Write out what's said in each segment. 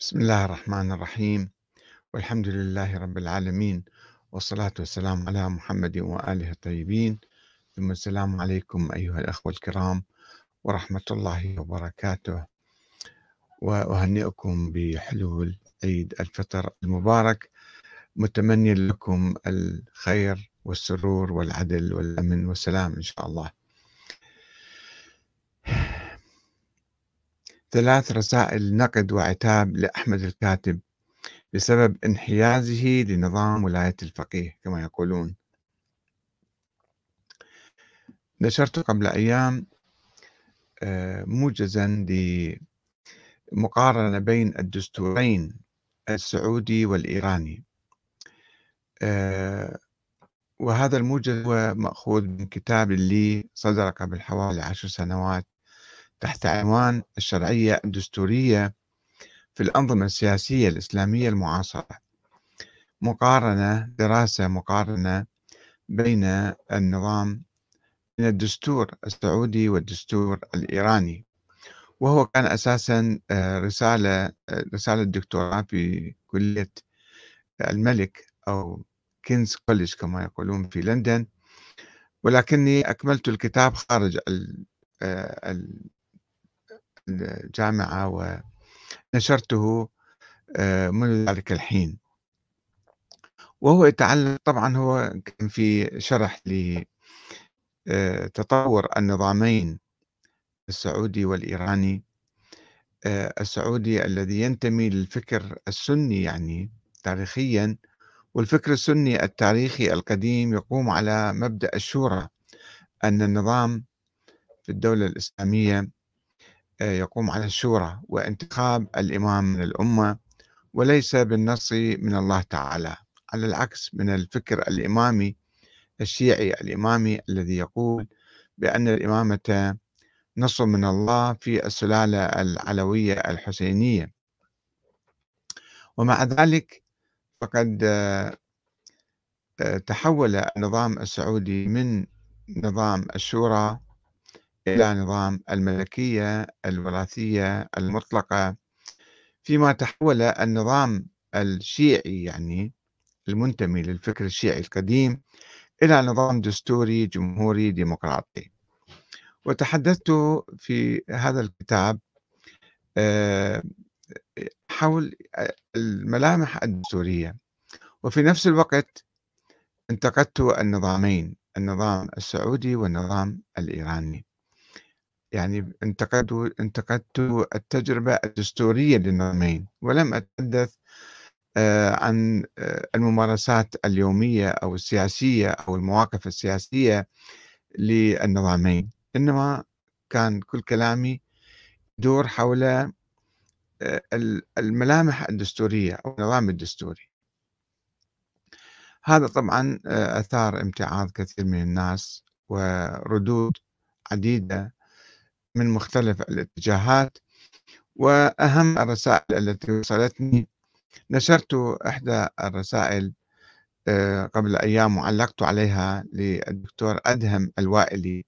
بسم الله الرحمن الرحيم. والحمد لله رب العالمين والصلاة والسلام على محمد وآله الطيبين. ثم السلام عليكم أيها الأخوة الكرام ورحمة الله وبركاته. وأهنئكم بحلول عيد الفطر المبارك. متمني لكم الخير والسرور والعدل والأمن والسلام إن شاء الله. ثلاث رسائل نقد وعتاب لأحمد الكاتب بسبب انحيازه لنظام ولاية الفقيه كما يقولون. نشرت قبل أيام آه، موجزا لمقارنة بين الدستورين السعودي والإيراني. آه، وهذا الموجز هو مأخوذ من كتاب لي صدر قبل حوالي عشر سنوات تحت عنوان الشرعية الدستورية في الأنظمة السياسية الإسلامية المعاصرة. مقارنة دراسة مقارنة بين النظام من الدستور السعودي والدستور الإيراني وهو كان أساسا آه، رسالة آه، رسالة دكتوراه في كلية الملك أو King's College كما يقولون في لندن. ولكني أكملت الكتاب خارج آه، الجامعة ونشرته آه، منذ ذلك الحين. وهو يتعلق طبعا هو كان في شرح لتطور آه، النظامين السعودي والإيراني. آه، السعودي الذي ينتمي للفكر السني يعني تاريخيا والفكر السني التاريخي القديم يقوم على مبدأ الشورى أن النظام في الدولة الإسلامية يقوم على الشورى وانتخاب الإمام من الأمة وليس بالنص من الله تعالى على العكس من الفكر الإمامي الشيعي الإمامي الذي يقول بأن الإمامة نص من الله في السلالة العلوية الحسينية. ومع ذلك فقد آه، تحول النظام السعودي من نظام الشورى إلى نظام الملكية الوراثية المطلقة. فيما تحول النظام الشيعي يعني المنتمي للفكر الشيعي القديم إلى نظام دستوري جمهوري ديمقراطي. وتحدثت في هذا الكتاب آه، حول الملامح الدستورية. وفي نفس الوقت انتقدت النظامين النظام السعودي والنظام الإيراني. يعني انتقدوا انتقدت التجربة الدستورية للنظامين ولم أتحدث آه، عن آه، الممارسات اليومية أو السياسية أو المواقف السياسية للنظامين إنما كان كل كلامي يدور حول آه، الملامح الدستورية أو النظام الدستوري. هذا طبعا أثار امتعاض كثير من الناس وردود عديدة من مختلف الاتجاهات وأهم الرسائل التي وصلتني نشرت إحدى الرسائل آه، قبل أيام وعلقت عليها للدكتور أدهم الوائلي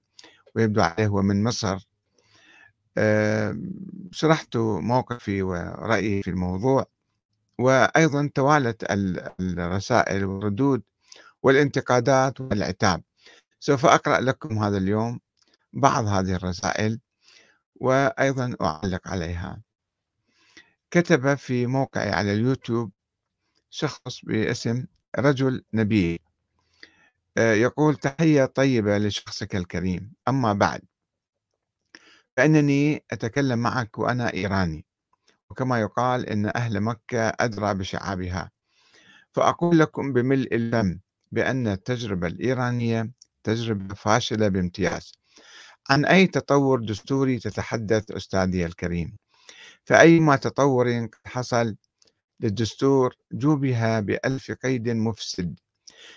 ويبدو عليه هو من مصر. آه، شرحت موقفي ورأيي في الموضوع وأيضا توالت الرسائل والردود والانتقادات والعتاب. سوف أقرأ لكم هذا اليوم بعض هذه الرسائل وأيضا أعلق عليها. كتب في موقعي على اليوتيوب شخص باسم رجل نبيل. آه، يقول تحية طيبة لشخصك الكريم. أما بعد فإنني أتكلم معك وأنا إيراني. وكما يقال إن أهل مكة أدرى بشعابها. فأقول لكم بملء الفم بأن التجربة الإيرانية تجربة فاشلة بامتياز. عن أي تطور دستوري تتحدث أستاذي الكريم. فأيما تطور حصل للدستور جوبها بألف قيد مفسد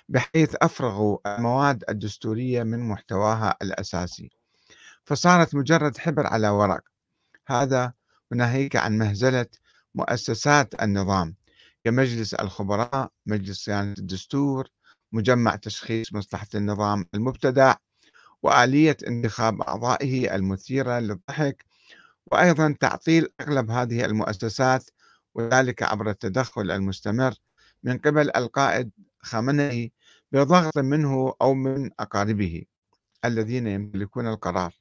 بحيث أفرغوا المواد الدستورية من محتواها الأساسي. فصارت مجرد حبر على ورق. هذا وناهيك عن مهزلة مؤسسات النظام كمجلس الخبراء مجلس صيانة الدستور مجمع تشخيص مصلحة النظام المبتدع وآلية انتخاب أعضائه المثيرة للضحك وأيضا تعطيل أغلب هذه المؤسسات وذلك عبر التدخل المستمر من قبل القائد خامنئي بضغط منه أو من أقاربه الذين يملكون القرار.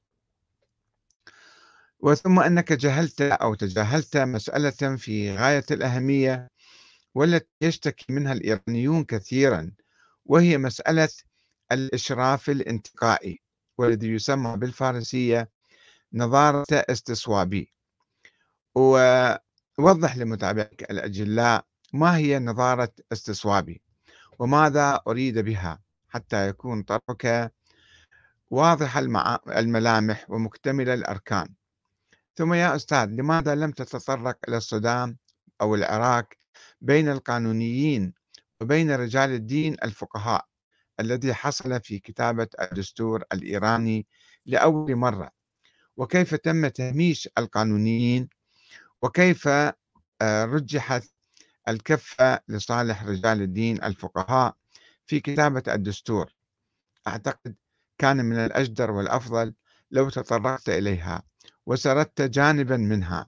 وثم أنك جهلت أو تجاهلت مسألة في غاية الأهمية والتي يشتكي منها الإيرانيون كثيرا وهي مسألة الإشراف الانتقائي. والذي يسمى بالفارسية نظارة استصوابي ووضح لمتابعك الأجلاء ما هي نظارة استصوابي وماذا أريد بها حتى يكون طرحك واضح الملامح ومكتمل الأركان. ثم يا أستاذ لماذا لم تتطرق إلى الصدام أو العراق بين القانونيين وبين رجال الدين الفقهاء؟ الذي حصل في كتابة الدستور الإيراني لأول مرة؟ وكيف تم تهميش القانونيين؟ وكيف آه، رجحت الكفة لصالح رجال الدين الفقهاء في كتابة الدستور؟ أعتقد كان من الأجدر والأفضل لو تطرقت إليها وسردت جانبا منها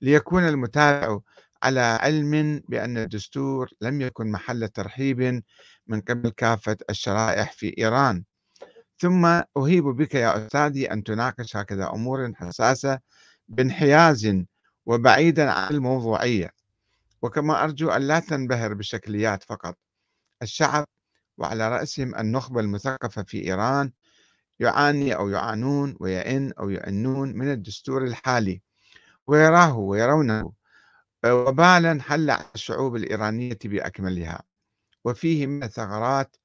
ليكون المتابع على علم بأن الدستور لم يكن محل ترحيب من قبل كافة الشرائح في إيران. ثم أهيب بك يا أستاذي أن تناقش هكذا أمور حساسة بانحياز وبعيدا عن الموضوعية. وكما أرجو أن لا تنبهر بالشكليات فقط. الشعب وعلى رأسهم النخبة المثقفة في إيران يعاني أو يعانون ويئن أو يئنون من الدستور الحالي. ويراه ويرونه. وبالا حل على الشعوب الإيرانية بأكملها وفيه من الثغرات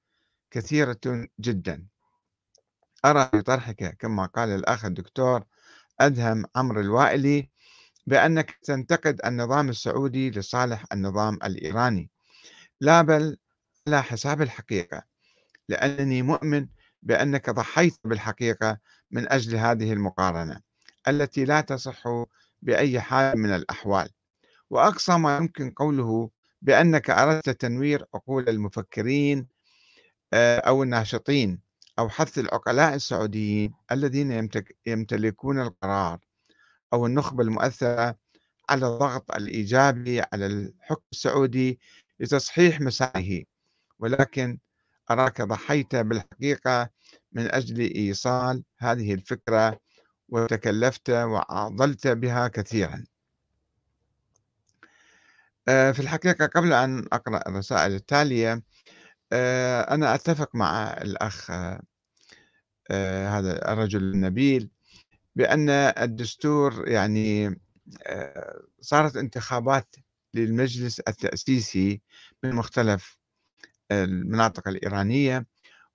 كثيرة جدا. أرى في طرحك كما قال الأخ الدكتور أدهم عمرو الوائلي بأنك تنتقد النظام السعودي لصالح النظام الإيراني. لا بل على حساب الحقيقة لأنني مؤمن بأنك ضحيت بالحقيقة من أجل هذه المقارنة التي لا تصح بأي حال من الأحوال. وأقصى ما يمكن قوله بأنك أردت تنوير عقول المفكرين آه، أو الناشطين أو حث العقلاء السعوديين الذين يمتلكون القرار أو النخبة المؤثرة على الضغط الإيجابي على الحكم السعودي لتصحيح مساره. ولكن أراك ضحيت بالحقيقة من أجل إيصال هذه الفكرة وتكلفت وعضلت بها كثيرا. آه، في الحقيقة قبل أن أقرأ الرسائل التالية آه، أنا أتفق مع الأخ آه، هذا الرجل النبيل بأن الدستور يعني صارت انتخابات للمجلس التأسيسي من مختلف المناطق الإيرانية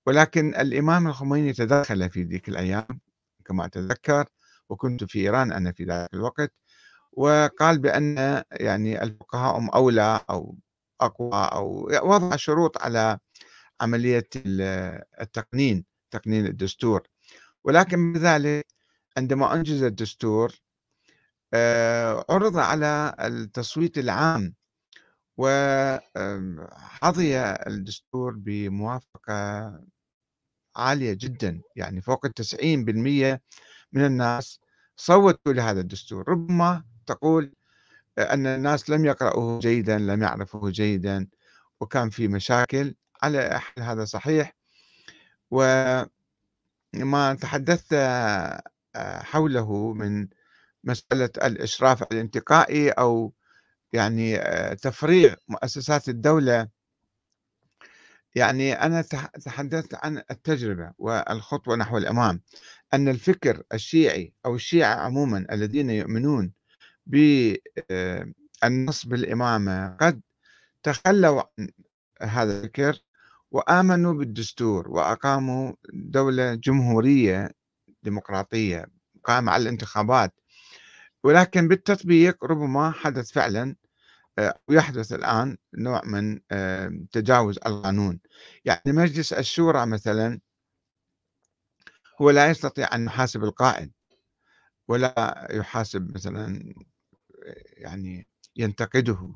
ولكن الإمام الخميني تدخل في ذيك الأيام كما أتذكر وكنت في إيران أنا في ذلك الوقت. وقال بأن يعني الفقهاء هم أولى أو أقوى أو وضع شروط على عملية التقنين تقنين الدستور. ولكن بذلك عندما أنجز الدستور آه، عرض على التصويت العام وحظي الدستور بموافقة عالية جدا. يعني فوق التسعين بالمية من الناس صوتوا لهذا الدستور. ربما تقول أن الناس لم يقرأوه جيدا لم يعرفوه جيدا وكان في مشاكل. على هذا صحيح. وما تحدثت حوله من مسألة الإشراف الانتقائي أو يعني تفريغ مؤسسات الدولة. يعني أنا تحدثت عن التجربة والخطوة نحو الأمام. أن الفكر الشيعي أو الشيعة عموما الذين يؤمنون بالنص بالإمامة. قد تخلوا عن هذا الفكر وآمنوا بالدستور وأقاموا دولة جمهورية ديمقراطية قائمة على الانتخابات. ولكن بالتطبيق ربما حدث فعلا آه، ويحدث الآن نوع من تجاوز القانون. يعني مجلس الشورى مثلا هو لا يستطيع أن يحاسب القائد ولا يحاسب مثلا يعني ينتقده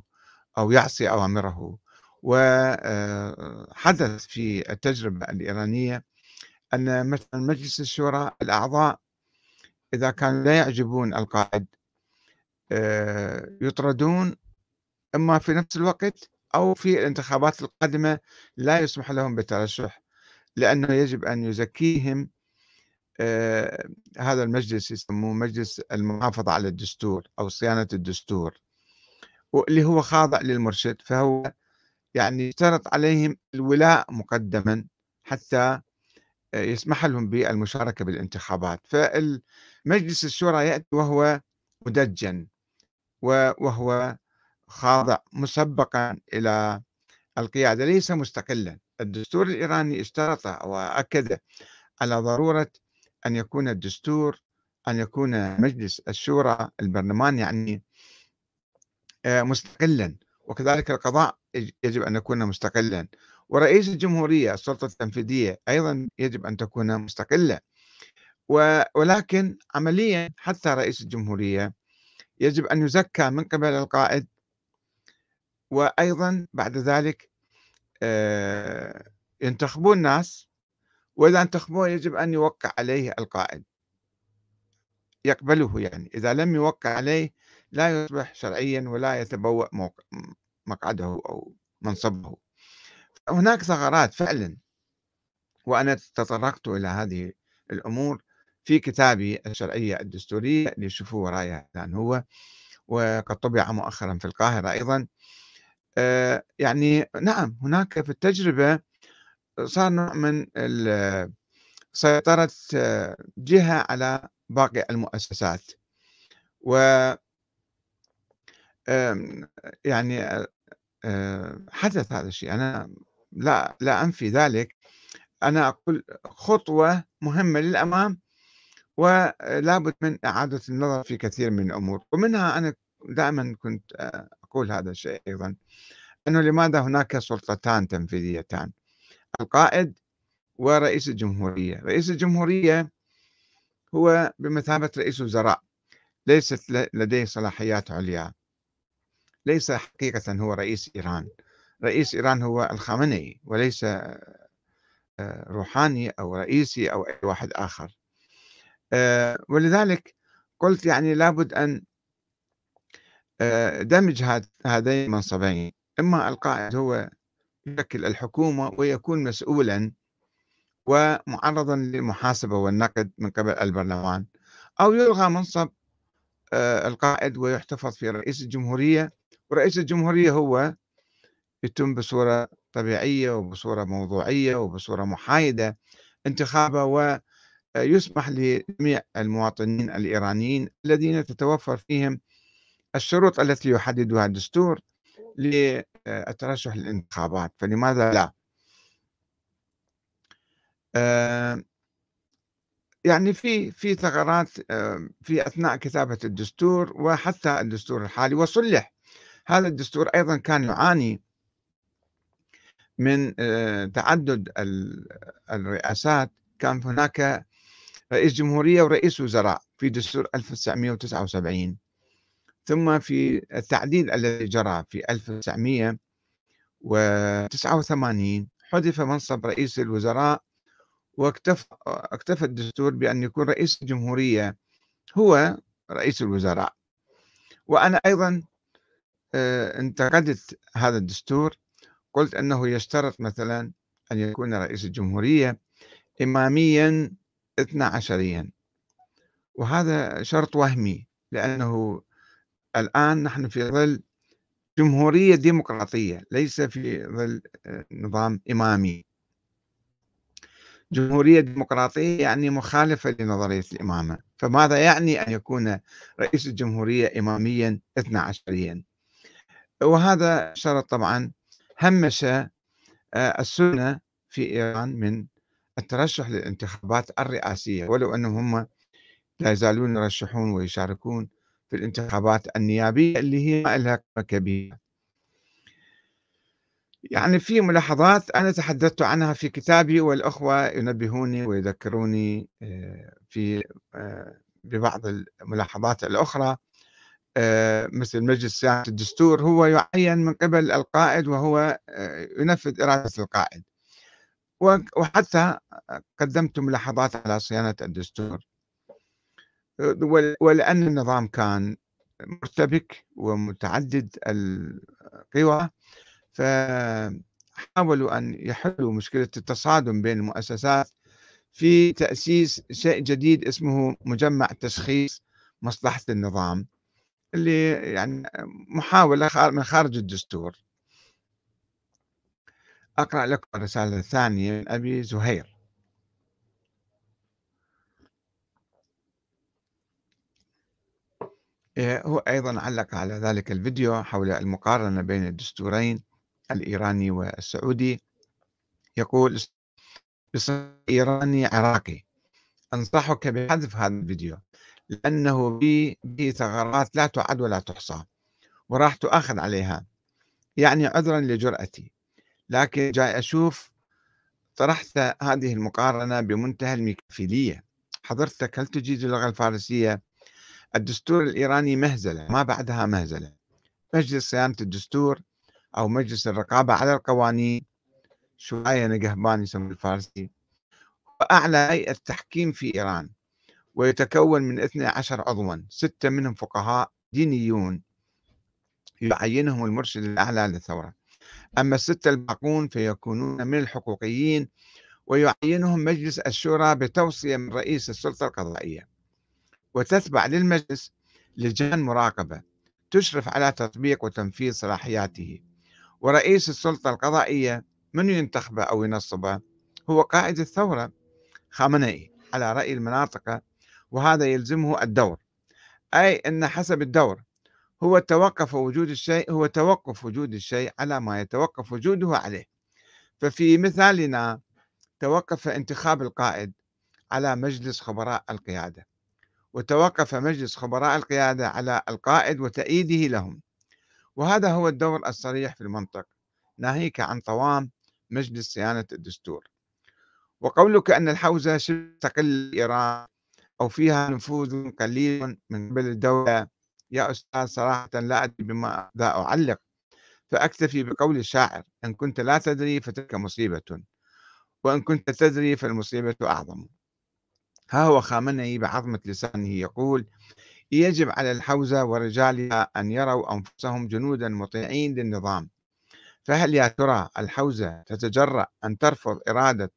أو يعصي أوامره. وحدث آه، في التجربة الإيرانية أن مثلا مجلس الشورى الأعضاء إذا كانوا لا يعجبون القائد آه، يطردون إما في نفس الوقت أو في الانتخابات القادمة لا يسمح لهم بالترشح لأنه يجب أن يزكيهم هذا المجلس يسموه مجلس المحافظة على الدستور أو صيانة الدستور واللي هو خاضع للمرشد فهو يعني اشترط عليهم الولاء مقدما حتى يسمح لهم بالمشاركة بالانتخابات. فالمجلس الشورى يأتي وهو مدجن وهو خاضع مسبقا إلى القيادة ليس مستقلا. الدستور الإيراني اشترط وأكد على ضرورة أن يكون الدستور أن يكون مجلس الشورى البرلمان يعني آه، مستقلا. وكذلك القضاء يجب أن يكون مستقلا. ورئيس الجمهورية السلطة التنفيذية أيضا يجب أن تكون مستقلة. ولكن عمليا حتى رئيس الجمهورية يجب أن يزكى من قبل القائد. وأيضا بعد ذلك آه، ينتخبون ناس وإذا انتخبوه يجب أن يوقع عليه القائد. يقبله يعني. إذا لم يوقع عليه لا يصبح شرعيا ولا يتبوأ مقعده أو منصبه. هناك ثغرات فعلا. وأنا تطرقت إلى هذه الأمور في كتابي الشرعية الدستورية اللي شوفوا ورايا الآن هو. وقد طبع مؤخرا في القاهرة أيضا. آه، يعني نعم هناك في التجربة صار نوع من سيطرة جهة على باقي المؤسسات. و يعني حدث هذا الشيء. أنا لا لا أنفي ذلك. أنا أقول خطوة مهمة للأمام ولابد من إعادة النظر في كثير من الأمور. ومنها أنا دائما كنت أقول هذا الشيء أيضا. أنه لماذا هناك سلطتان تنفيذيتان؟ القائد ورئيس الجمهورية. رئيس الجمهورية هو بمثابة رئيس وزراء ليست لديه صلاحيات عليا. ليس حقيقة هو رئيس إيران. رئيس إيران هو الخامنئي وليس آه، روحاني أو رئيسي أو أي واحد آخر. آه، ولذلك قلت يعني لابد أن آه، دمج هذين المنصبين. إما القائد هو يشكل الحكومة ويكون مسؤولا ومعرضا للمحاسبة والنقد من قبل البرلمان أو يلغى منصب القائد ويحتفظ في رئيس الجمهورية. ورئيس الجمهورية هو يتم بصورة طبيعية وبصورة موضوعية وبصورة محايدة انتخابه ويسمح لجميع المواطنين الإيرانيين الذين تتوفر فيهم الشروط التي يحددها الدستور للترشح للانتخابات فلماذا لا؟ آه، يعني في في ثغرات آه، في أثناء كتابة الدستور وحتى الدستور الحالي وصلح. هذا الدستور أيضا كان يعاني من آه، تعدد الرئاسات. كان هناك رئيس جمهورية ورئيس وزراء في دستور 1979 ثم في التعديل الذي جرى في 1989 حذف منصب رئيس الوزراء واكتفى اكتفى الدستور بأن يكون رئيس الجمهورية هو رئيس الوزراء. وأنا أيضا آه، انتقدت هذا الدستور. قلت أنه يشترط مثلا أن يكون رئيس الجمهورية إماميا اثنا عشريا. وهذا شرط وهمي لأنه الآن نحن في ظل جمهورية ديمقراطية ليس في ظل آه، نظام إمامي. جمهورية ديمقراطية يعني مخالفة لنظرية الإمامة فماذا يعني أن يكون رئيس الجمهورية إماميا اثنا عشريا؟ وهذا شرط طبعا. همش آه، السنة في إيران من الترشح للانتخابات الرئاسية ولو أنهم هم لا يزالون يرشحون ويشاركون في الانتخابات النيابية اللي هي ما لها كبيرة. يعني في ملاحظات أنا تحدثت عنها في كتابي والأخوة ينبهوني ويذكروني آه، في آه، ببعض الملاحظات الأخرى. آه، مثل مجلس صيانة الدستور هو يعين من قبل القائد وهو ينفذ إرادة القائد. وحتى قدمت ملاحظات على صيانة الدستور. ولأن النظام كان مرتبك ومتعدد القوى فحاولوا أن يحلوا مشكلة التصادم بين المؤسسات في تأسيس شيء جديد اسمه مجمع تشخيص مصلحة النظام اللي يعني محاولة من خارج الدستور. أقرأ لكم الرسالة الثانية من أبي زهير. هو أيضا علق على ذلك الفيديو حول المقارنة بين الدستورين الإيراني والسعودي. يقول إيراني عراقي. أنصحك بحذف هذا الفيديو لأنه به ثغرات لا تعد ولا تحصى وراح تؤخذ عليها يعني عذرا لجرأتي. لكن جاي أشوف طرحت هذه المقارنة بمنتهى الميكافيلية حضرتك هل تجيد اللغة الفارسية الدستور الإيراني مهزلة ما بعدها مهزلة. مجلس صيانة الدستور أو مجلس الرقابة على القوانين شوية نقهبان يسمى الفارسي وأعلى هيئة تحكيم في إيران ويتكون من 12 عضوا ستة منهم فقهاء دينيون يعينهم المرشد الأعلى للثورة. أما الستة الباقون فيكونون من الحقوقيين ويعينهم مجلس الشورى بتوصية من رئيس السلطة القضائية. وتتبع للمجلس لجان مراقبة تشرف على تطبيق وتنفيذ صلاحياته. ورئيس السلطة القضائية من ينتخبه أو ينصبه هو قائد الثورة خامنئي على رأي المناطق وهذا يلزمه الدور. أي أن حسب الدور هو توقف وجود الشيء هو توقف وجود الشيء على ما يتوقف وجوده عليه. ففي مثالنا توقف انتخاب القائد على مجلس خبراء القيادة. وتوقف مجلس خبراء القيادة على القائد وتأييده لهم. وهذا هو الدور الصريح في المنطق ناهيك عن طوام مجلس صيانة الدستور. وقولك أن الحوزة شبه تقل إيران أو فيها نفوذ قليل من قبل الدولة. يا أستاذ صراحة لا أدري بما ذا أعلق فأكتفي بقول الشاعر إن كنت لا تدري فتلك مصيبة وإن كنت تدري فالمصيبة أعظم. ها هو خامنئي بعظمة لسانه يقول يجب على الحوزة ورجالها أن يروا أنفسهم جنودا مطيعين للنظام. فهل يا ترى الحوزة تتجرأ أن ترفض إرادة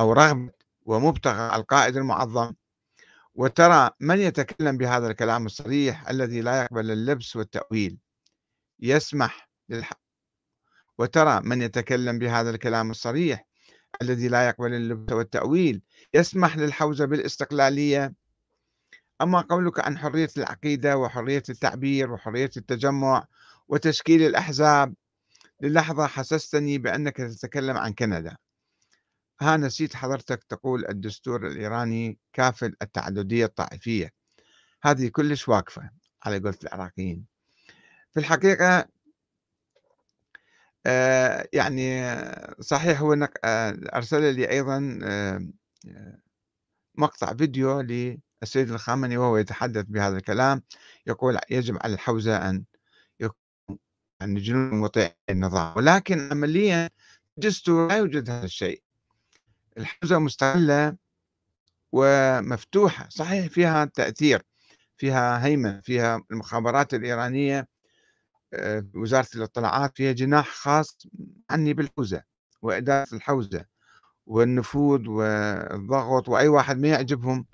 أو رغبة ومبتغى القائد المعظم؟ وترى من يتكلم بهذا الكلام الصريح الذي لا يقبل اللبس والتأويل؟ يسمح للح... وترى من يتكلم بهذا الكلام الصريح الذي لا يقبل اللبس والتأويل يسمح للحوزة بالاستقلالية. أما قولك عن حرية العقيدة وحرية التعبير وحرية التجمع وتشكيل الأحزاب للحظة حسستني بأنك تتكلم عن كندا. ها نسيت حضرتك تقول الدستور الإيراني كافل التعددية الطائفية. هذه كلش واقفة على قولة العراقيين. في الحقيقة آه يعني صحيح هو آه أرسل لي أيضا آه مقطع فيديو للسيد الخامنئي وهو يتحدث بهذا الكلام يقول يجب على الحوزة أن يكون يعني جنون مطيع النظام ولكن عمليا دستور لا يوجد هذا الشيء. الحوزة مستقلة ومفتوحة صحيح فيها تأثير فيها هيمنة فيها المخابرات الإيرانية وزارة الاطلاعات فيها جناح خاص عني بالحوزة وإدارة الحوزة والنفوذ والضغط وأي واحد ما يعجبهم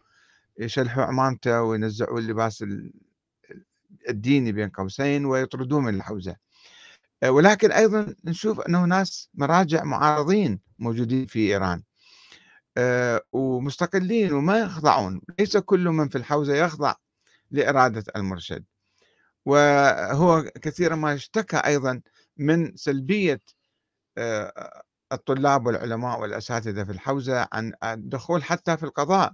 يشلحوا عمامته وينزعوا اللباس الديني بين قوسين ويطردوه من الحوزة. آه، ولكن أيضا نشوف أنه ناس مراجع معارضين موجودين في إيران. آه، ومستقلين وما يخضعون. ليس كل من في الحوزة يخضع لإرادة المرشد. وهو كثيرا ما اشتكى أيضا من سلبية آه، الطلاب والعلماء والأساتذة في الحوزة عن الدخول حتى في القضاء.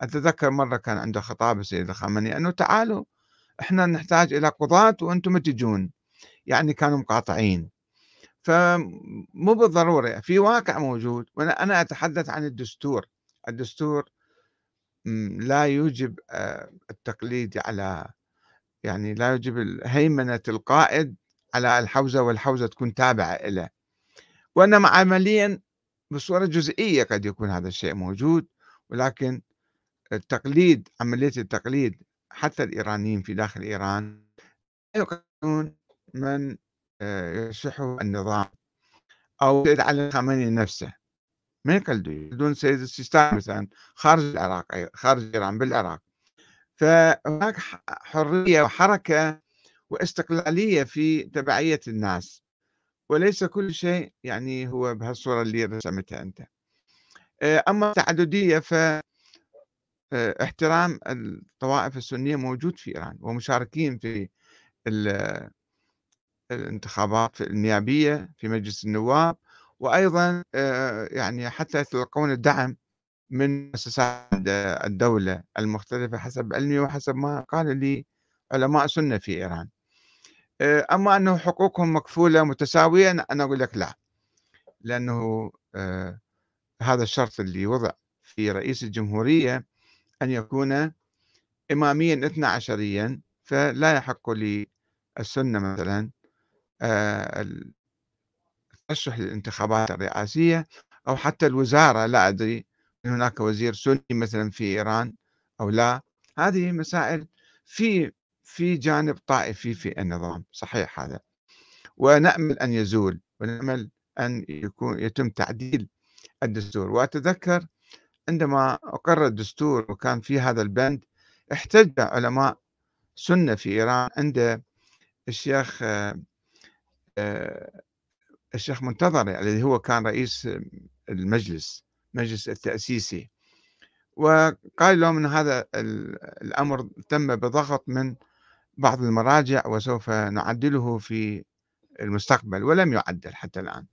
أتذكر مرة كان عنده خطاب السيد الخامنئي أنه تعالوا إحنا نحتاج إلى قضاة وأنتم تجون. يعني كانوا مقاطعين. فمو بالضرورة في واقع موجود. وأنا أنا أتحدث عن الدستور. الدستور لا يوجب آه، التقليد على يعني لا يوجب هيمنة القائد على الحوزة والحوزة تكون تابعة له وإنما عمليا بصورة جزئية قد يكون هذا الشيء موجود ولكن التقليد عملية التقليد حتى الإيرانيين في داخل إيران يقلدون من آآ يرشحه النظام أو سيد علي الخامنئي نفسه، ما يقلدوا، يقلدون سيد السيستاني مثلًا خارج العراق خارج إيران بالعراق، فهناك حرية وحركة واستقلالية في تبعية الناس، وليس كل شيء يعني هو بهالصورة اللي رسمتها أنت. آآ أما التعددية ف آآ احترام الطوائف السنية موجود في إيران، ومشاركين في ال الانتخابات النيابية في مجلس النواب، وأيضًا آآ يعني حتى يتلقون الدعم من مؤسسات الدولة المختلفة حسب علمي وحسب ما قال لي علماء سنة في إيران. آآ أما أنه حقوقهم مكفولة متساوية أنا أقول لك لا، لأنه آآ هذا الشرط اللي وضع في رئيس الجمهورية أن يكون إماميًا اثنا عشريًا، فلا يحق للسنة مثلًا آآ الترشح للانتخابات الرئاسية أو حتى الوزارة لا أدري هناك وزير سني مثلًا في إيران أو لا، هذه مسائل في في جانب طائفي في النظام، صحيح هذا، ونأمل أن يزول، ونأمل أن يكون يتم تعديل الدستور، وأتذكر عندما أقر الدستور وكان في هذا البند احتج علماء سنة في إيران عند الشيخ الشيخ منتظر الذي هو كان رئيس المجلس. المجلس التأسيسي. وقال لهم أن هذا الأمر تم بضغط من بعض المراجع وسوف نعدله في المستقبل ولم يعدل حتى الآن.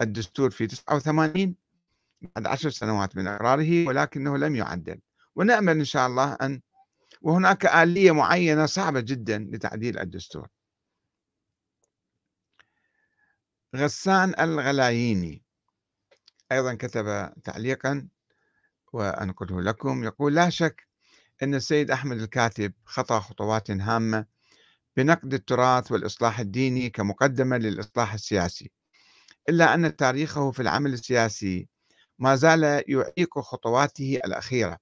الدستور في 89 بعد عشر سنوات من إقراره ولكنه لم يعدل. ونأمل إن شاء الله أن وهناك آلية معينة صعبة جدا لتعديل الدستور. غسان الغلاييني. أيضا كتب تعليقا وأنقله لكم يقول لا شك أن السيد أحمد الكاتب خطأ خطوات هامة بنقد التراث والإصلاح الديني كمقدمة للإصلاح السياسي إلا أن تاريخه في العمل السياسي ما زال يعيق خطواته الأخيرة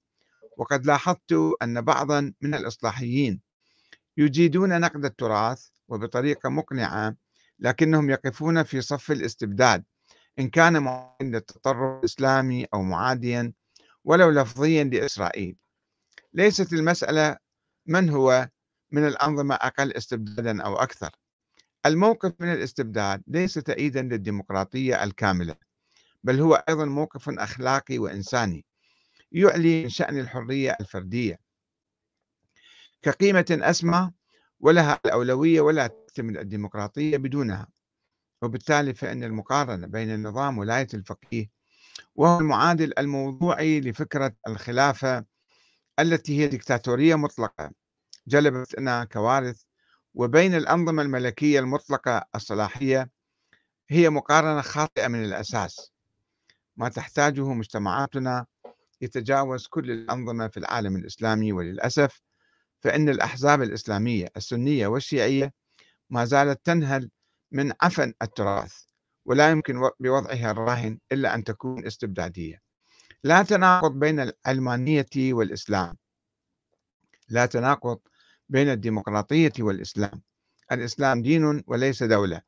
وقد لاحظت أن بعضا من الإصلاحيين يجيدون نقد التراث وبطريقة مقنعة لكنهم يقفون في صف الاستبداد إن كان معاديا للتطرف الإسلامي أو معاديا ولو لفظيا لإسرائيل. ليست المسألة من هو من الأنظمة أقل استبدادا أو أكثر. الموقف من الاستبداد ليس تأييدا للديمقراطية الكاملة بل هو أيضا موقف أخلاقي وإنساني يعلي من شأن الحرية الفردية. كقيمة أسمى ولها الأولوية ولا تكتمل الديمقراطية بدونها. وبالتالي فإن المقارنة بين النظام ولاية الفقيه وهو المعادل الموضوعي لفكرة الخلافة التي هي ديكتاتورية مطلقة جلبت لنا كوارث وبين الأنظمة الملكية المطلقة الصلاحية هي مقارنة خاطئة من الأساس. ما تحتاجه مجتمعاتنا يتجاوز كل الأنظمة في العالم الإسلامي وللأسف فإن الأحزاب الإسلامية السنية والشيعية ما زالت تنهل من عفن التراث ولا يمكن بوضعها الراهن إلا أن تكون استبدادية. لا تناقض بين العلمانية والإسلام. لا تناقض بين الديمقراطية والإسلام. الإسلام دين وليس دولة.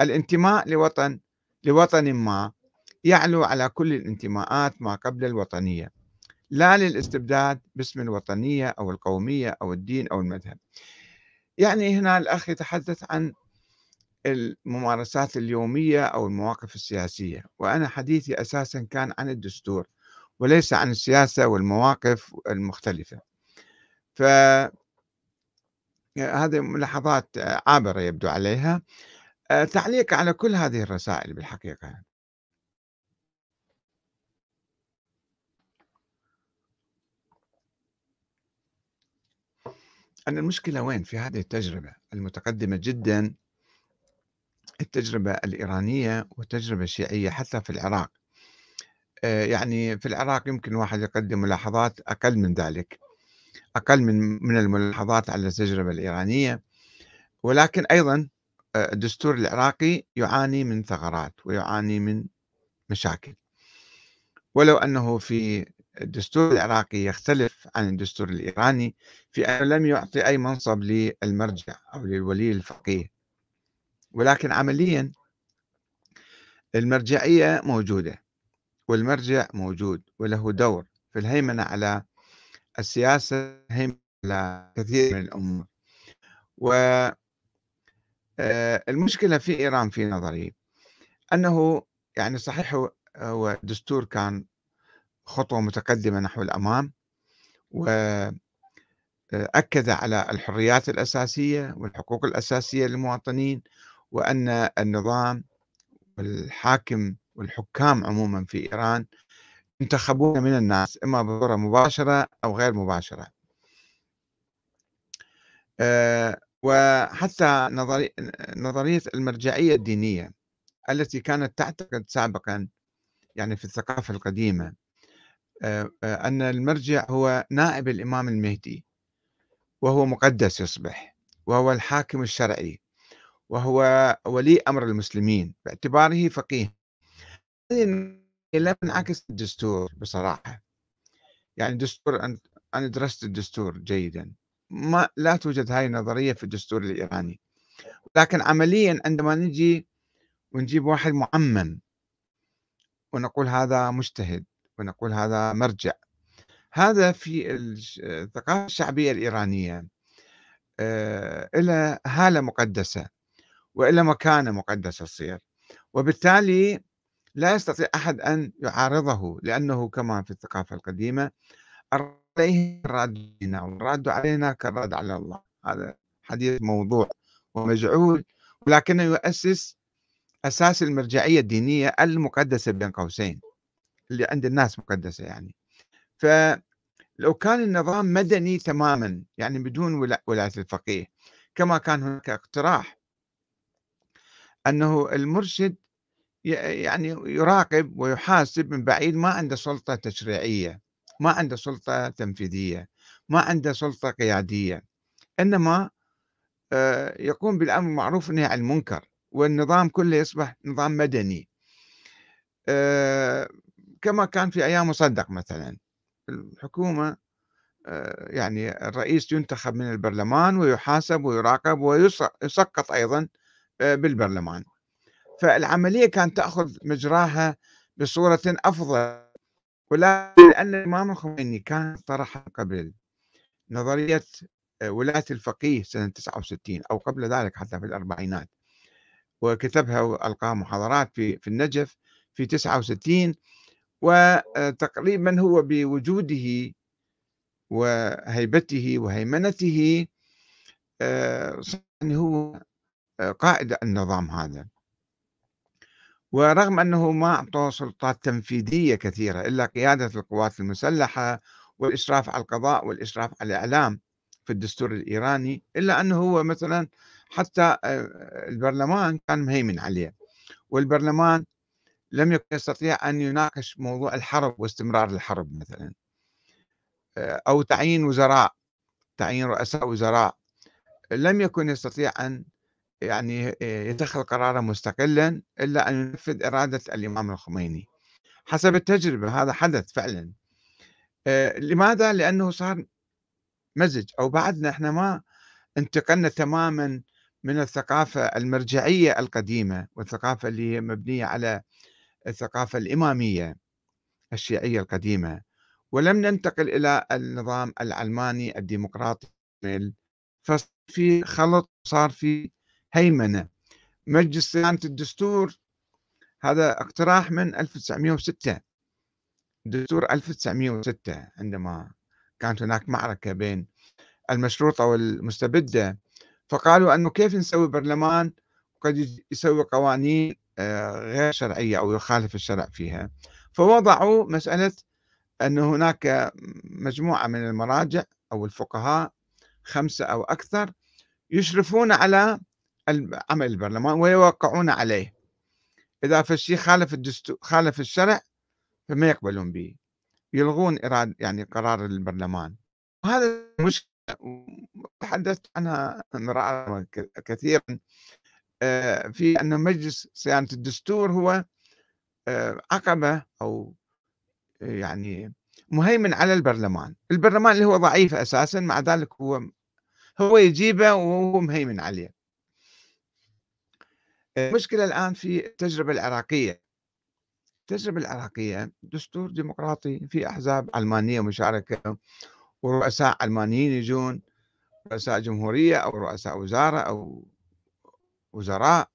الانتماء لوطن لوطن ما يعلو على كل الانتماءات ما قبل الوطنية. لا للاستبداد باسم الوطنية أو القومية أو الدين أو المذهب. يعني هنا الأخ يتحدث عن الممارسات اليومية أو المواقف السياسية وأنا حديثي أساسا كان عن الدستور وليس عن السياسة والمواقف المختلفة. ف هذه ملاحظات عابرة يبدو عليها. تعليق على كل هذه الرسائل بالحقيقة. أن المشكلة وين؟ في هذه التجربة المتقدمة جدا. التجربة الإيرانية والتجربة الشيعية حتى في العراق. يعني في العراق يمكن واحد يقدم ملاحظات أقل من ذلك أقل من من الملاحظات على التجربة الإيرانية. ولكن أيضا الدستور العراقي يعاني من ثغرات ويعاني من مشاكل. ولو أنه في الدستور العراقي يختلف عن الدستور الإيراني في أنه لم يعطي أي منصب للمرجع أو للولي الفقيه. ولكن عمليا المرجعية موجودة والمرجع موجود وله دور في الهيمنة على السياسة على كثير من الأمور. و آه، في إيران في نظري أنه يعني صحيح هو دستور كان خطوة متقدمة نحو الأمام وأكد على الحريات الأساسية والحقوق الأساسية للمواطنين وأن النظام والحاكم والحكام عموما في إيران ينتخبون من الناس إما بصورة مباشرة أو غير مباشرة. آه، وحتى نظري نظرية المرجعية الدينية التي كانت تعتقد سابقا يعني في الثقافة القديمة آه، آه، أن المرجع هو نائب الإمام المهدي وهو مقدس يصبح وهو الحاكم الشرعي. وهو ولي أمر المسلمين باعتباره فقيه. لم ينعكس الدستور بصراحة. يعني الدستور أنا درست الدستور جيدا. ما لا توجد هاي النظرية في الدستور الإيراني. لكن عمليا عندما نجي ونجيب واحد معمم ونقول هذا مجتهد ونقول هذا مرجع. هذا في الثقافة الشعبية الإيرانية آه، إلى هالة مقدسة. وإلى مكانة مقدسة تصير وبالتالي لا يستطيع أحد أن يعارضه لأنه كما في الثقافة القديمة عليه الراد علينا والراد علينا كالرد على الله. هذا حديث موضوع ومجعول ولكنه يؤسس أساس المرجعية الدينية المقدسة بين قوسين اللي عند الناس مقدسة يعني. فلو كان النظام مدني تماما يعني بدون ولاية الفقيه كما كان هناك اقتراح أنه المرشد يعني يراقب ويحاسب من بعيد ما عنده سلطة تشريعية ما عنده سلطة تنفيذية ما عنده سلطة قيادية إنما آه، يقوم بالأمر المعروف والنهي عن المنكر والنظام كله يصبح نظام مدني. آه، كما كان في أيام مصدق مثلا. الحكومة آه، يعني الرئيس ينتخب من البرلمان ويحاسب ويراقب ويسقط أيضا بالبرلمان. فالعملية كانت تأخذ مجراها بصورة أفضل ولكن لأن الإمام الخميني كان طرح قبل نظرية آه، ولاية الفقيه سنة 69 أو قبل ذلك حتى في الأربعينات وكتبها وألقاها محاضرات في في النجف في 69 وتقريبا هو بوجوده وهيبته وهيمنته آه، هو آه، قائد النظام هذا. ورغم أنه ما أعطوه سلطات تنفيذية كثيرة إلا قيادة القوات المسلحة والإشراف على القضاء والإشراف على الإعلام في الدستور الإيراني إلا أنه هو مثلا حتى آه، البرلمان كان مهيمن عليه. والبرلمان لم يكن يستطيع أن يناقش موضوع الحرب واستمرار الحرب مثلا. آه، أو تعيين وزراء تعيين رؤساء وزراء. لم يكن يستطيع أن يعني يتخذ قرارا مستقلا إلا أن ينفذ إرادة الإمام الخميني. حسب التجربة هذا حدث فعلا. لماذا؟ لأنه صار مزج أو بعدنا إحنا ما انتقلنا تماما من الثقافة المرجعية القديمة والثقافة اللي هي مبنية على الثقافة الإمامية الشيعية القديمة. ولم ننتقل إلى النظام العلماني الديمقراطي ففي خلط صار في هيمنة. مجلس صيانة الدستور هذا اقتراح من 1906 دستور 1906 عندما كانت هناك معركة بين المشروطة والمستبدة فقالوا أنه كيف نسوي برلمان قد يسوي قوانين آه، غير شرعية أو يخالف الشرع فيها. فوضعوا مسألة أن هناك مجموعة من المراجع أو الفقهاء خمسة أو أكثر يشرفون على عمل البرلمان ويوقعون عليه. إذا فالشيء خالف الدستور خالف الشرع فما يقبلون به. يلغون إرادة يعني قرار البرلمان. وهذا مشكلة تحدثت عنها مرارا كثيرا. آه، في أن مجلس صيانة الدستور هو آه، عقبة أو يعني مهيمن على البرلمان. البرلمان اللي هو ضعيف أساسا مع ذلك هو هو يجيبه وهو مهيمن عليه. المشكلة الآن في التجربة العراقية. التجربة العراقية دستور ديمقراطي في أحزاب علمانية مشاركة ورؤساء علمانيين يجون رؤساء جمهورية أو رؤساء وزارة أو وزراء.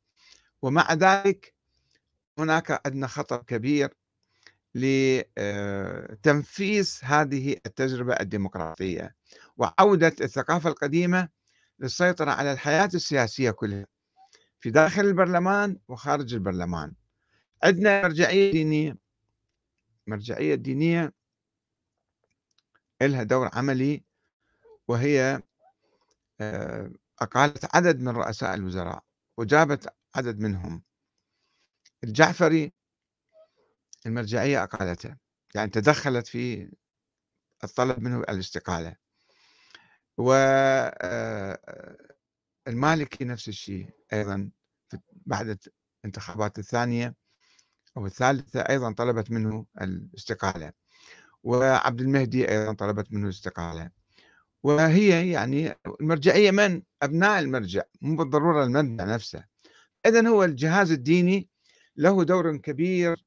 ومع ذلك هناك عندنا خطر كبير لتنفيس هذه التجربة الديمقراطية. وعودة الثقافة القديمة للسيطرة على الحياة السياسية كلها. في داخل البرلمان وخارج البرلمان. عندنا مرجعية دينية. مرجعية دينية لها دور عملي وهي آه، أقالت عدد من رؤساء الوزراء وجابت عدد منهم. الجعفري المرجعية أقالته يعني تدخلت في الطلب منه الاستقالة. والمالكي آه، نفس الشيء أيضا. بعد الانتخابات الثانية أو الثالثة أيضا طلبت منه الاستقالة وعبد المهدي أيضا طلبت منه الاستقالة. وهي يعني المرجعية من؟ أبناء المرجع مو بالضرورة المرجع نفسه. إذا هو الجهاز الديني له دور كبير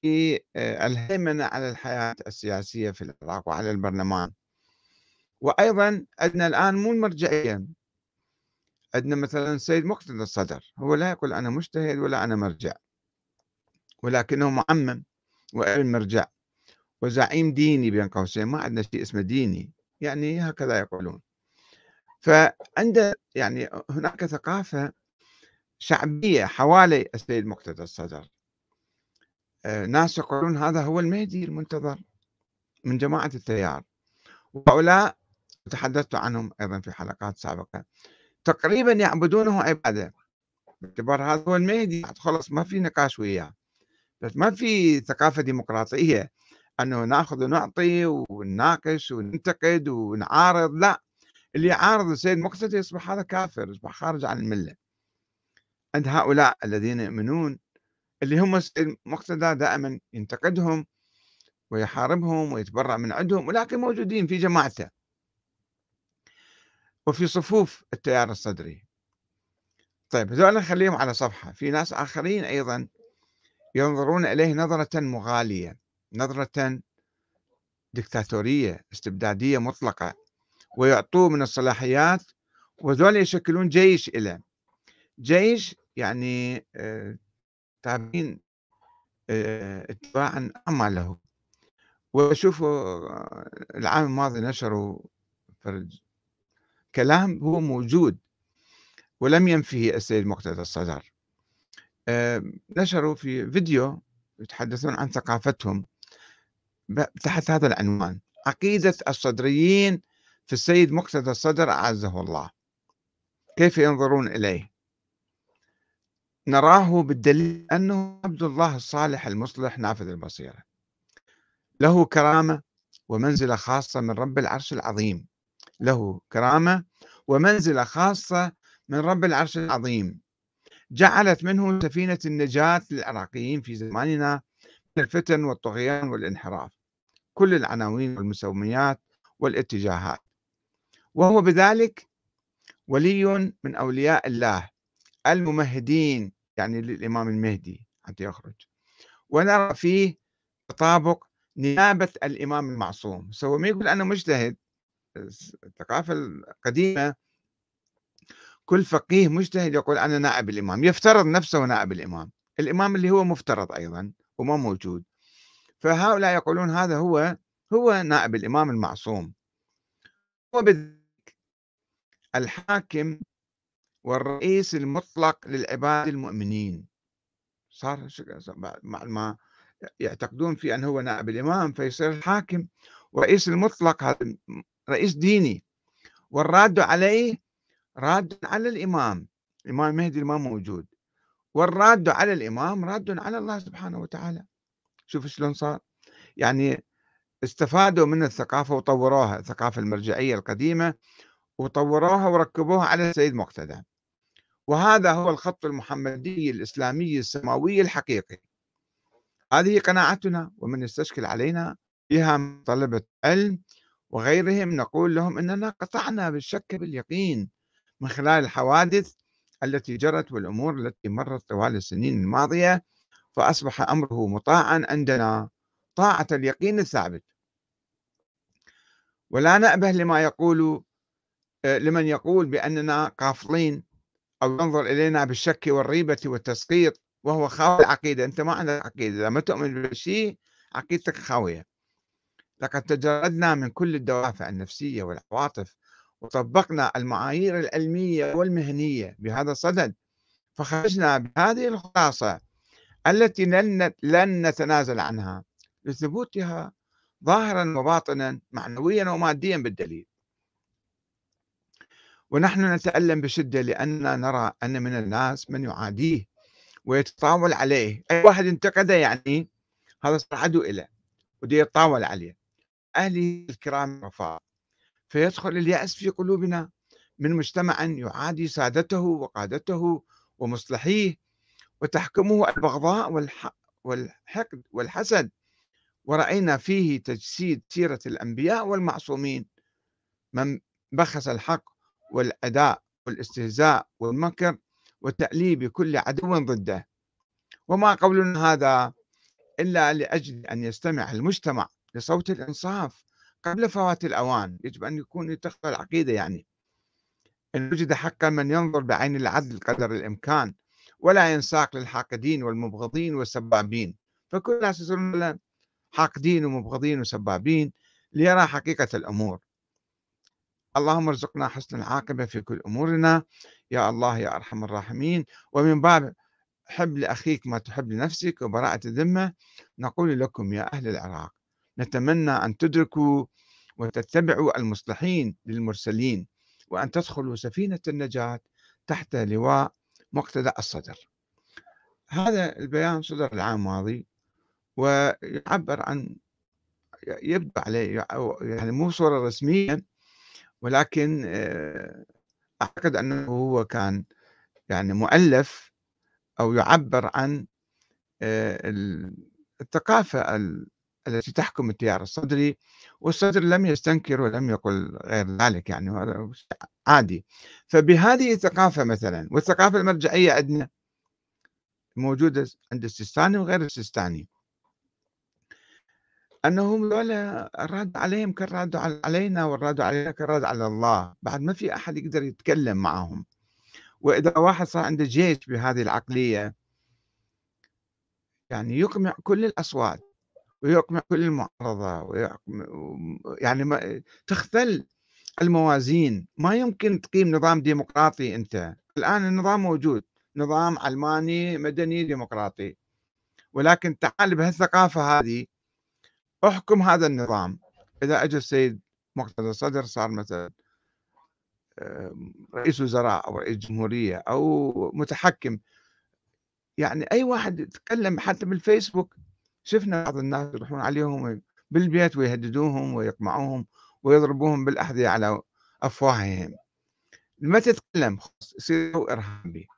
في آه، الهيمنة على الحياة السياسية في العراق وعلى البرلمان. وأيضا عندنا الآن مو المرجعية عندنا مثلا السيد مقتدى الصدر هو لا يقول أنا مجتهد ولا أنا مرجع ولكنه معمم وعلم مرجع وزعيم ديني بين قوسين ما عندنا شيء اسمه ديني يعني هكذا يقولون. فعند يعني هناك ثقافة شعبية حوالي السيد مقتدى الصدر. آه، ناس يقولون هذا هو المهدي المنتظر من جماعة التيار. وهؤلاء تحدثت عنهم أيضا في حلقات سابقة تقريبا يعبدونه عبادة. باعتبار هذا هو المهدي خلص ما في نقاش وياه. بس ما في ثقافة ديمقراطية أنه نأخذ ونعطي ونناقش وننتقد ونعارض لا. اللي يعارض السيد مقتدى يصبح هذا كافر يصبح خارج عن الملة. عند هؤلاء الذين يؤمنون اللي هم السيد مقتدى دائما ينتقدهم ويحاربهم ويتبرع من عندهم ولكن موجودين في جماعته. وفي صفوف التيار الصدري. طيب هذول نخليهم على صفحة. في ناس آخرين أيضا ينظرون إليه نظرة مغالية نظرة دكتاتورية استبدادية مطلقة ويعطوه من الصلاحيات وذول يشكلون جيش له جيش يعني آه، تابعين آه، اتباعا أعمى وشوفوا آه، العام الماضي نشروا كلام هو موجود ولم ينفيه السيد مقتدى الصدر. نشروا في فيديو يتحدثون عن ثقافتهم تحت هذا العنوان عقيدة الصدريين في السيد مقتدى الصدر أعزه الله. كيف ينظرون إليه؟ نراه بالدليل أنه عبد الله الصالح المصلح نافذ البصيرة. له كرامة ومنزلة خاصة من رب العرش العظيم. له كرامة ومنزلة خاصة من رب العرش العظيم. جعلت منه سفينة النجاة للعراقيين في زماننا من الفتن والطغيان والانحراف كل العناوين والمسميات والاتجاهات. وهو بذلك ولي من أولياء الله الممهدين يعني للإمام المهدي حتى يخرج. ونرى فيه تطابق نيابة الإمام المعصوم. سوى ما يقول أنا مجتهد الثقافة القديمة كل فقيه مجتهد يقول أنا نائب الإمام يفترض نفسه نائب الإمام الإمام اللي هو مفترض أيضا وما موجود. فهؤلاء يقولون هذا هو هو نائب الإمام المعصوم. وبذلك الحاكم والرئيس المطلق للعباد المؤمنين. صار مع ما يعتقدون في أنه هو نائب الإمام فيصير الحاكم ورئيس المطلق هذا رئيس ديني والراد عليه راد على الإمام الإمام المهدي ما موجود. والراد على الإمام راد على الله سبحانه وتعالى. شوف شلون صار. يعني استفادوا من الثقافة وطوروها الثقافة المرجعية القديمة وطوروها وركبوها على السيد مقتدى. وهذا هو الخط المحمدي الإسلامي السماوي الحقيقي. هذه قناعتنا ومن يستشكل علينا فيها طلبة علم وغيرهم نقول لهم أننا قطعنا بالشك باليقين من خلال الحوادث التي جرت والأمور التي مرت طوال السنين الماضية فأصبح أمره مطاعا عندنا طاعة اليقين الثابت. ولا نأبه لما يقول آه، لمن يقول بأننا قافلين أو ينظر إلينا بالشك والريبة والتسقيط وهو خاوي العقيدة. أنت ما عندك عقيدة. إذا ما تؤمن بشيء عقيدتك خاوية. لقد تجردنا من كل الدوافع النفسية والعواطف وطبقنا المعايير العلمية والمهنية بهذا الصدد فخرجنا بهذه الخلاصة التي لن نتنازل عنها لثبوتها ظاهرا وباطنا معنويا وماديا بالدليل. ونحن نتألم بشدة لأننا نرى أن من الناس من يعاديه ويتطاول عليه. أي واحد انتقده يعني هذا صار عدو إله ودي يتطاول عليه. أهلي الكرام الرفاق فيدخل اليأس في قلوبنا من مجتمع يعادي سادته وقادته ومصلحيه وتحكمه البغضاء والحقد والحسد. ورأينا فيه تجسيد سيرة الأنبياء والمعصومين. من بخس الحق والأداء والاستهزاء والمكر وتأليب كل عدو ضده. وما قولنا هذا إلا لأجل أن يستمع المجتمع لصوت الإنصاف قبل فوات الأوان يجب أن يكون يتخذ العقيدة يعني. إن وجد حقا من ينظر بعين العدل قدر الإمكان ولا ينساق للحاقدين والمبغضين والسبابين. فكل الناس يصيرون حاقدين ومبغضين وسبابين ليرى حقيقة الأمور. اللهم ارزقنا حسن العاقبة في كل أمورنا. يا الله يا أرحم الراحمين. ومن باب حب لأخيك ما تحب لنفسك وبراءة الذمة نقول لكم يا أهل العراق. نتمنى أن تدركوا وتتبعوا المصلحين للمرسلين وأن تدخلوا سفينة النجاة تحت لواء مقتدى الصدر. هذا البيان صدر العام الماضي ويعبر عن يبدو عليه يعني مو صورة رسمية ولكن آه، أعتقد أنه هو كان يعني مؤلف أو يعبر عن آه، الثقافة التي تحكم التيار الصدري والصدر لم يستنكر ولم يقل غير ذلك يعني هذا عادي. فبهذه الثقافة مثلا والثقافة المرجعية عندنا موجودة عند السيستاني وغير السيستاني. أنهم ذولا الراد عليهم كالراد علينا والراد علينا كالراد على الله. بعد ما في أحد يقدر يتكلم معهم. وإذا واحد صار عنده جيش بهذه العقلية يعني يقمع كل الأصوات. ويقمع كل المعارضة ويقمع يعني ما تختل الموازين. ما يمكن تقيم نظام ديمقراطي أنت. الآن النظام موجود. نظام علماني مدني ديمقراطي. ولكن تعال بهالثقافة هذه أحكم هذا النظام. إذا أجى السيد مقتدى الصدر صار مثلا رئيس وزراء أو رئيس جمهورية أو متحكم. يعني أي واحد يتكلم حتى بالفيسبوك شفنا بعض الناس يروحون عليهم بالبيت ويهددوهم ويقمعوهم ويضربوهم بالأحذية على أفواههم. ما تتكلم يصير إرهابي.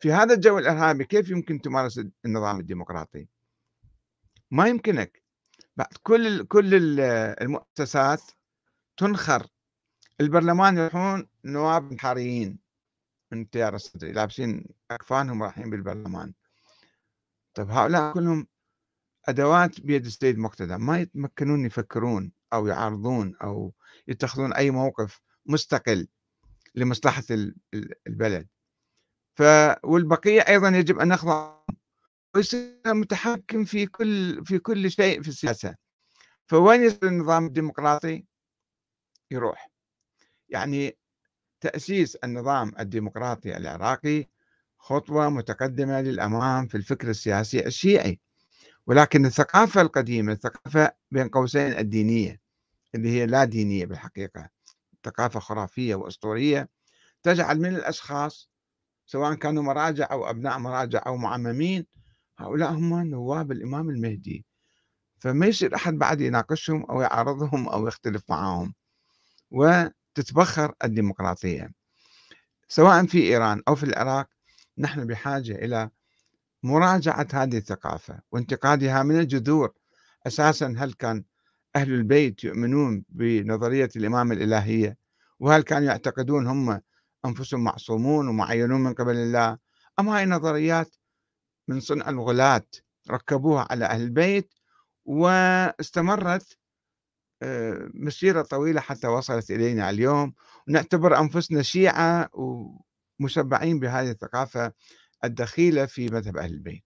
في هذا الجو الإرهابي كيف يمكن تمارس النظام الديمقراطي؟ ما يمكنك. بعد كل كل المؤسسات تنخر. البرلمان يروحون نواب انتحاريين من التيار الصدري لابسين أكفانهم رايحين بالبرلمان. طيب هؤلاء كلهم أدوات بيد السيد مقتدى. ما يتمكنون يفكرون أو يعارضون أو يتخذون أي موقف مستقل لمصلحة البلد. ف والبقية أيضا يجب أن نخضع ويصير متحكم في كل في كل شيء في السياسة. فوين يصير النظام الديمقراطي؟ يروح. يعني تأسيس النظام الديمقراطي العراقي خطوة متقدمة للأمام في الفكر السياسي الشيعي. ولكن الثقافة القديمة الثقافة بين قوسين الدينية اللي هي لا دينية بالحقيقة ثقافة خرافية وأسطورية تجعل من الأشخاص سواء كانوا مراجع أو أبناء مراجع أو معممين هؤلاء هم نواب الإمام المهدي. فما يصير أحد بعد يناقشهم أو يعارضهم أو يختلف معهم وتتبخر الديمقراطية. سواء في إيران أو في العراق نحن بحاجة إلى مراجعة هذه الثقافة وانتقادها من الجذور. أساسا هل كان أهل البيت يؤمنون بنظرية الإمامة الإلهية؟ وهل كانوا يعتقدون هم أنفسهم معصومون ومعينون من قبل الله؟ أم هاي نظريات من صنع الغلاة ركبوها على أهل البيت واستمرت آه، مسيرة طويلة حتى وصلت إلينا اليوم. ونعتبر أنفسنا شيعة ومشبعين بهذه الثقافة. الدخيلة في مذهب أهل البيت.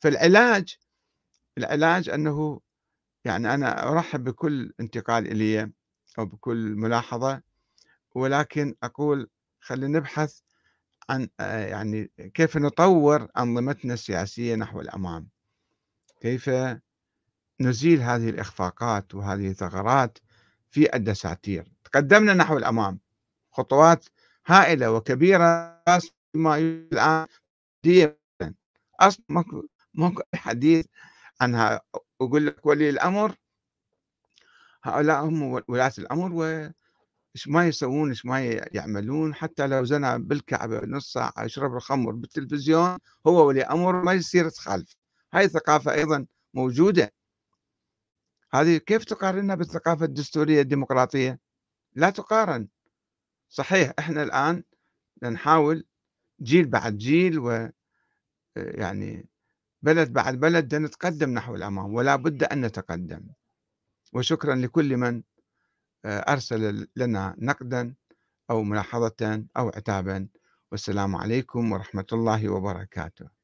فالعلاج العلاج أنه يعني أنا أرحب بكل انتقال إلي أو بكل ملاحظة ولكن أقول خلينا نبحث عن آه، يعني كيف نطور أنظمتنا السياسية نحو الأمام. كيف نزيل هذه الإخفاقات وهذه الثغرات في الدساتير. تقدمنا نحو الأمام خطوات هائلة وكبيرة ما الآن أصلا ماكو ماكو حديث عنها أقول لك ولي الأمر هؤلاء هم ولاة الأمر و إيش ما يسوون إيش ما يعملون حتى لو زنى بالكعبة نص ساعة يشرب الخمر بالتلفزيون هو ولي أمر ما يصير تخالف. هاي الثقافة أيضا موجودة. هذه كيف تقارنها بالثقافة الدستورية الديمقراطية؟ لا تقارن. صحيح إحنا الآن نحاول جيل بعد جيل و يعني بلد بعد بلد نتقدم نحو الأمام ولا بد أن نتقدم. وشكرا لكل من أرسل لنا نقدا أو ملاحظة أو عتابا. والسلام عليكم ورحمة الله وبركاته.